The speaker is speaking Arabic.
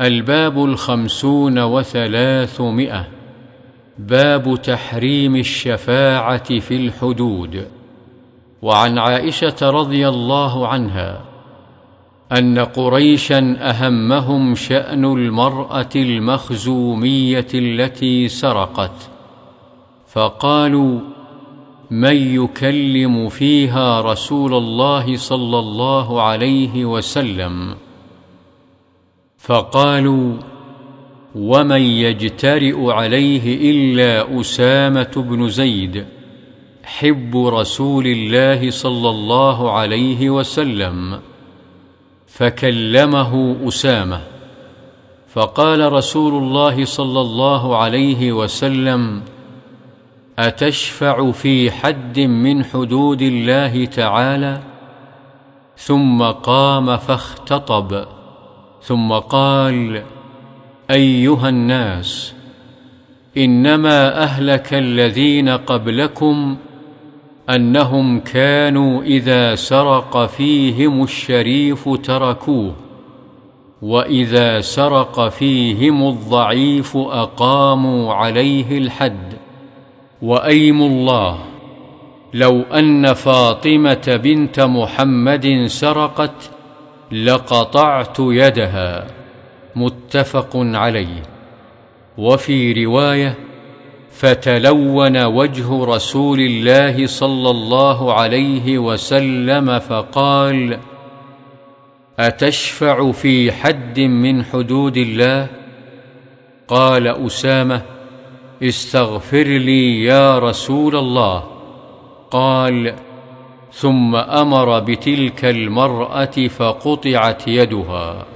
الباب الخمسون وثلاثمائة. باب تحريم الشفاعة في الحدود. وعن عائشة رضي الله عنها أن قريشا أهمهم شأن المرأة المخزومية التي سرقت. فقالوا من يكلم فيها رسول الله صلى الله عليه وسلم؟ فقالوا ومن يجترئ عليه إلا أسامة بن زيد حب رسول الله صلى الله عليه وسلم فكلمه أسامة. فقال رسول الله صلى الله عليه وسلم أتشفع في حد من حدود الله تعالى؟ ثم قام فاختطب. ثم قال أيها الناس إنما أهلك الذين قبلكم أنهم كانوا إذا سرق فيهم الشريف تركوه وإذا سرق فيهم الضعيف أقاموا عليه الحد. وايم الله لو أن فاطمة بنت محمد سرقت لقطعت يدها. متفق عليه. وفي رواية فتلون وجه رسول الله صلى الله عليه وسلم فقال أتشفع في حد من حدود الله؟ قال أسامة استغفر لي يا رسول الله. قال ثم أمر بتلك المرأة فقطعت يدها.